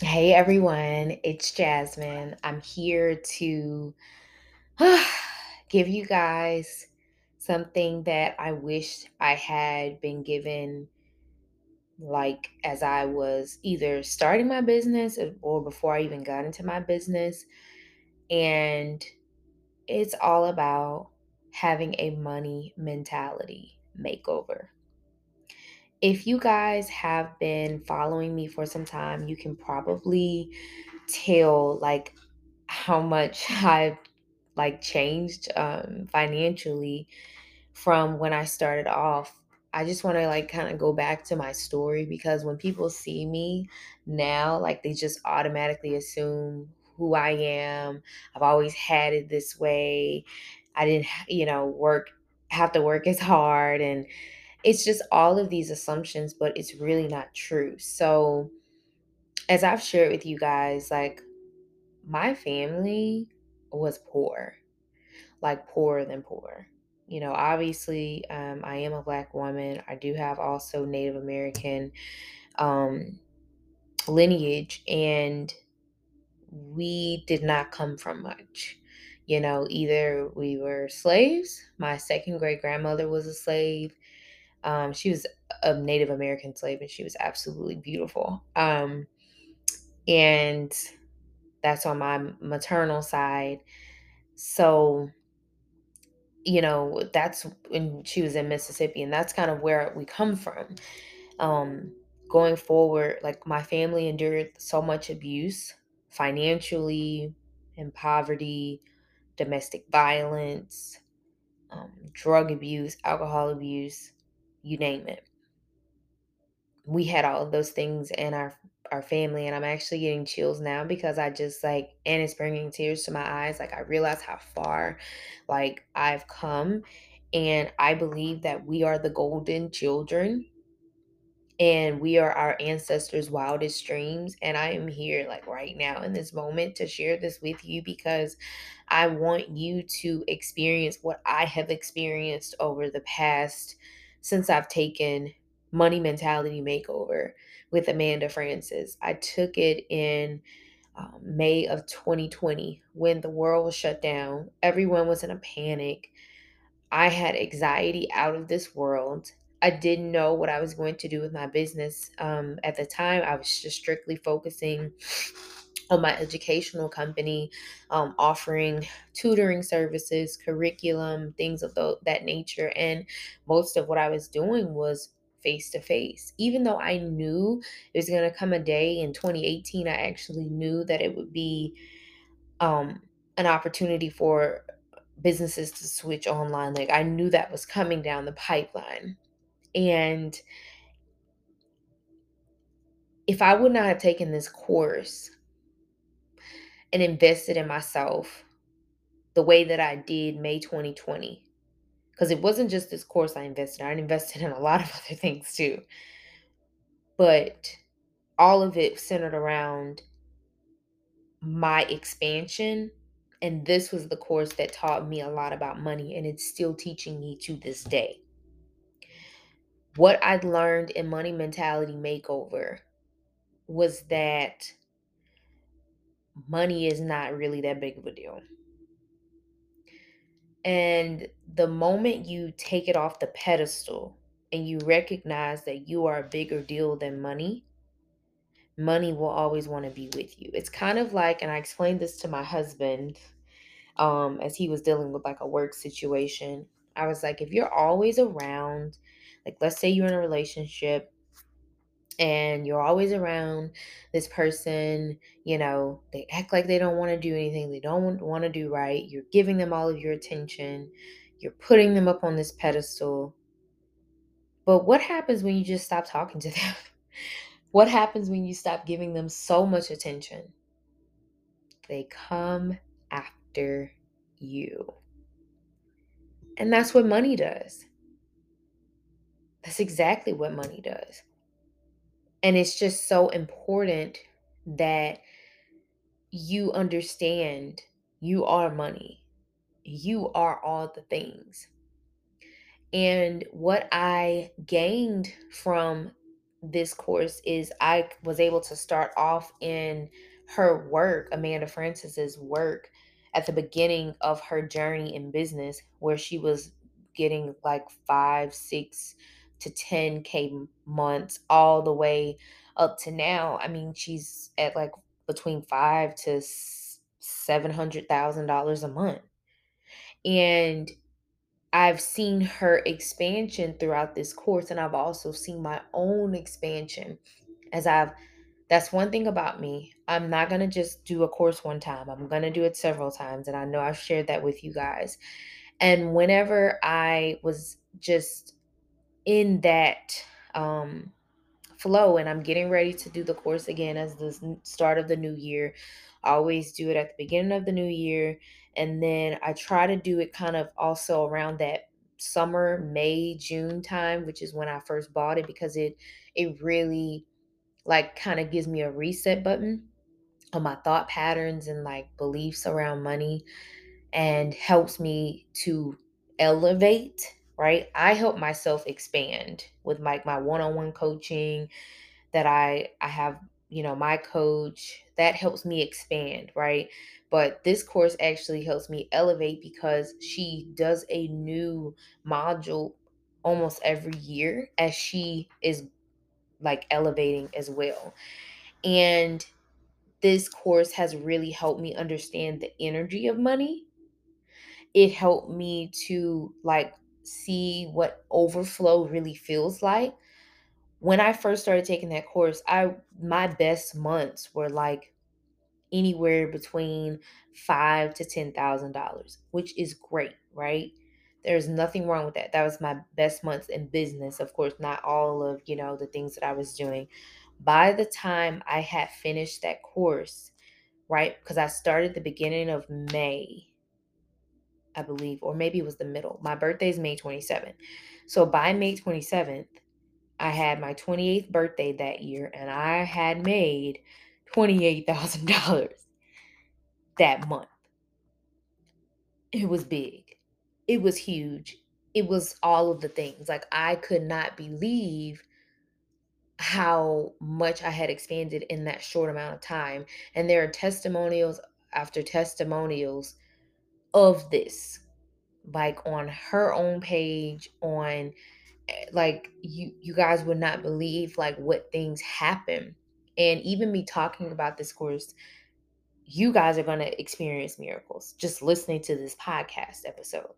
Hey everyone, it's Jasmine. I'm here to give you guys something that I wish I had been given, like as I was either starting my business or before I even got into my business. And it's all about having a money mentality makeover. If you guys have been following me for some time, you can probably tell like how much I've like changed um financially from when I started off. I just want to like kind of go back to my story because when people see me now, like they just automatically assume who I am. I've always had it this way. I didn't, you know, work have to work as hard and it's just all of these assumptions, but it's really not true. So, as I've shared with you guys, like my family was poor, like poorer than poor. You know, obviously, um, I am a black woman. I do have also Native American um, lineage, and we did not come from much. You know, either we were slaves. My second great grandmother was a slave. Um, she was a Native American slave, and she was absolutely beautiful. Um, and that's on my maternal side. So you know, that's when she was in Mississippi, and that's kind of where we come from. Um, going forward, like my family endured so much abuse financially, in poverty, domestic violence, um, drug abuse, alcohol abuse, you name it. We had all of those things in our our family and I'm actually getting chills now because I just like and it's bringing tears to my eyes like I realize how far like I've come and I believe that we are the golden children and we are our ancestors' wildest dreams. And I am here, like right now in this moment, to share this with you because I want you to experience what I have experienced over the past since I've taken Money Mentality Makeover with Amanda Frances. I took it in um, May of 2020 when the world was shut down, everyone was in a panic. I had anxiety out of this world. I didn't know what I was going to do with my business. Um, at the time, I was just strictly focusing on my educational company, um, offering tutoring services, curriculum, things of the, that nature. And most of what I was doing was face to face. Even though I knew it was going to come a day in 2018, I actually knew that it would be um, an opportunity for businesses to switch online. Like I knew that was coming down the pipeline. And if I would not have taken this course and invested in myself the way that I did May 2020, because it wasn't just this course I invested, I invested in a lot of other things too. But all of it centered around my expansion. And this was the course that taught me a lot about money, and it's still teaching me to this day. What I'd learned in Money Mentality Makeover was that money is not really that big of a deal. And the moment you take it off the pedestal and you recognize that you are a bigger deal than money, money will always want to be with you. It's kind of like, and I explained this to my husband um, as he was dealing with like a work situation. I was like, if you're always around, like let's say you're in a relationship and you're always around this person, you know, they act like they don't want to do anything, they don't want to do right, you're giving them all of your attention, you're putting them up on this pedestal. But what happens when you just stop talking to them? what happens when you stop giving them so much attention? They come after you. And that's what money does. That's exactly what money does. And it's just so important that you understand you are money. You are all the things. And what I gained from this course is I was able to start off in her work, Amanda Frances's work at the beginning of her journey in business, where she was getting like five, six to 10K months, all the way up to now. I mean, she's at like between five to $700,000 a month. And I've seen her expansion throughout this course, and I've also seen my own expansion as I've that's one thing about me. I'm not going to just do a course one time. I'm going to do it several times. And I know I've shared that with you guys. And whenever I was just in that um, flow and I'm getting ready to do the course again as the start of the new year, I always do it at the beginning of the new year. And then I try to do it kind of also around that summer, May, June time, which is when I first bought it because it it really like kind of gives me a reset button on my thought patterns and like beliefs around money and helps me to elevate right i help myself expand with my, my one-on-one coaching that i i have you know my coach that helps me expand right but this course actually helps me elevate because she does a new module almost every year as she is like elevating as well. And this course has really helped me understand the energy of money. It helped me to like see what overflow really feels like. When I first started taking that course, I my best months were like anywhere between five to ten thousand dollars, which is great, right? There's nothing wrong with that. That was my best months in business. Of course, not all of, you know, the things that I was doing. By the time I had finished that course, right? Because I started the beginning of May, I believe, or maybe it was the middle. My birthday is May 27th. So by May 27th, I had my 28th birthday that year and I had made $28,000 that month. It was big. It was huge. It was all of the things. Like I could not believe how much I had expanded in that short amount of time. And there are testimonials after testimonials of this, like on her own page, on eh, like you you guys would not believe like what things happen. And even me talking about this course, you guys are going to experience miracles just listening to this podcast episode.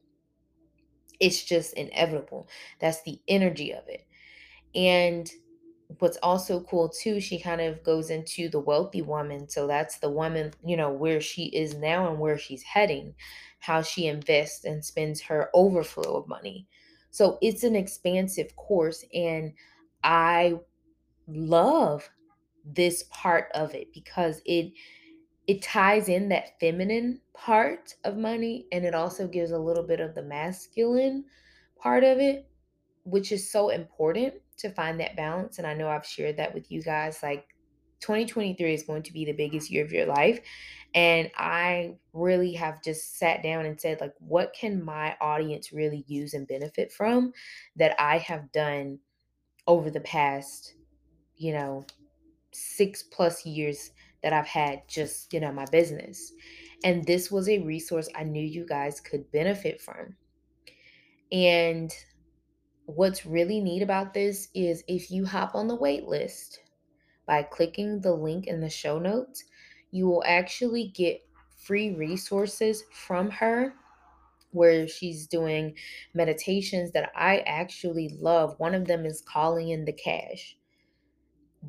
It's just inevitable. That's the energy of it. And what's also cool too, she kind of goes into the wealthy woman. So that's the woman, you know, where she is now and where she's heading, how she invests and spends her overflow of money. So it's an expansive course. And I love this part of it because it it ties in that feminine part of money and it also gives a little bit of the masculine part of it which is so important to find that balance. And I know I've shared that with you guys. Like 2023 is going to be the biggest year of your life. And I really have just sat down and said, like, what can my audience really use and benefit from that I have done over the past, you know, six plus years that I've had just, you know, my business. And this was a resource I knew you guys could benefit from. And what's really neat about this is if you hop on the wait list by clicking the link in the show notes, you will actually get free resources from her where she's doing meditations that I actually love. One of them is calling in the cash.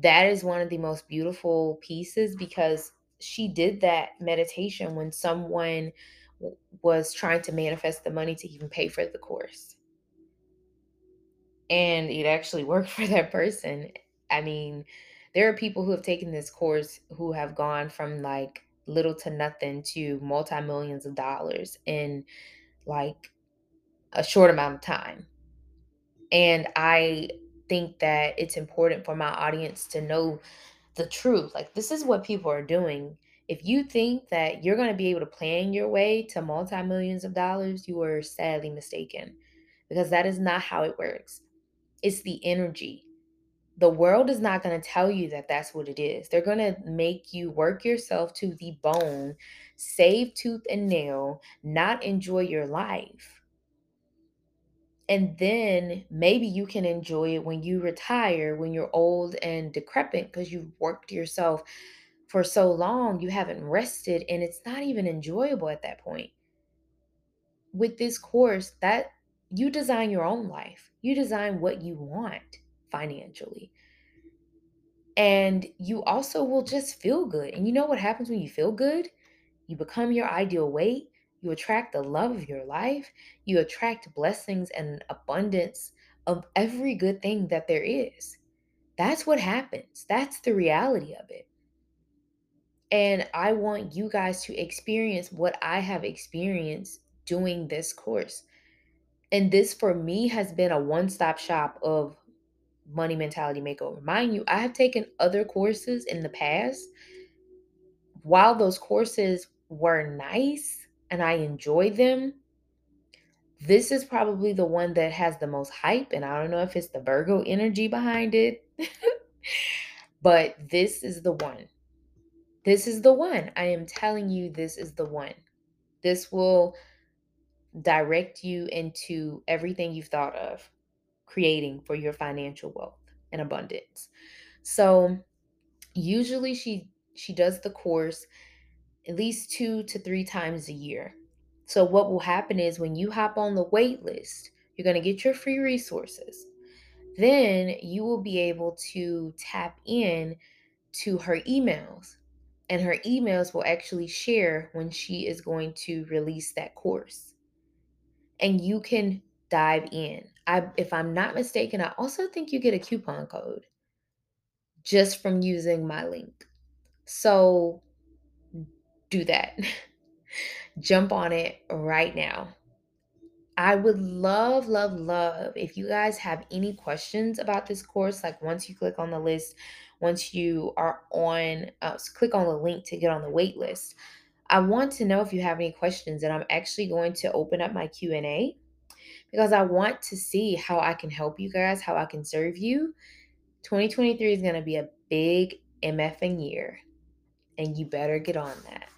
That is one of the most beautiful pieces because she did that meditation when someone was trying to manifest the money to even pay for the course and it actually worked for that person. I mean, there are people who have taken this course who have gone from like little to nothing to multi millions of dollars in like a short amount of time. And I think that it's important for my audience to know the truth. Like, this is what people are doing. If you think that you're going to be able to plan your way to multi millions of dollars, you are sadly mistaken because that is not how it works it's the energy. The world is not going to tell you that that's what it is. They're going to make you work yourself to the bone, save tooth and nail, not enjoy your life. And then maybe you can enjoy it when you retire, when you're old and decrepit, because you've worked yourself for so long, you haven't rested, and it's not even enjoyable at that point. With this course, that you design your own life. You design what you want financially. And you also will just feel good. And you know what happens when you feel good? You become your ideal weight. You attract the love of your life. You attract blessings and abundance of every good thing that there is. That's what happens. That's the reality of it. And I want you guys to experience what I have experienced doing this course. And this for me has been a one stop shop of money mentality makeover. Mind you, I have taken other courses in the past. While those courses were nice and I enjoyed them, this is probably the one that has the most hype. And I don't know if it's the Virgo energy behind it, but this is the one. This is the one. I am telling you, this is the one. This will direct you into everything you've thought of creating for your financial wealth and abundance. So, usually she she does the course at least 2 to 3 times a year. So what will happen is when you hop on the wait list, you're going to get your free resources. Then you will be able to tap in to her emails and her emails will actually share when she is going to release that course. And you can dive in. I if I'm not mistaken, I also think you get a coupon code just from using my link. So do that. Jump on it right now. I would love, love, love if you guys have any questions about this course. Like once you click on the list, once you are on, uh, click on the link to get on the wait list. I want to know if you have any questions, and I'm actually going to open up my Q and A because I want to see how I can help you guys, how I can serve you. 2023 is going to be a big MFing year, and you better get on that.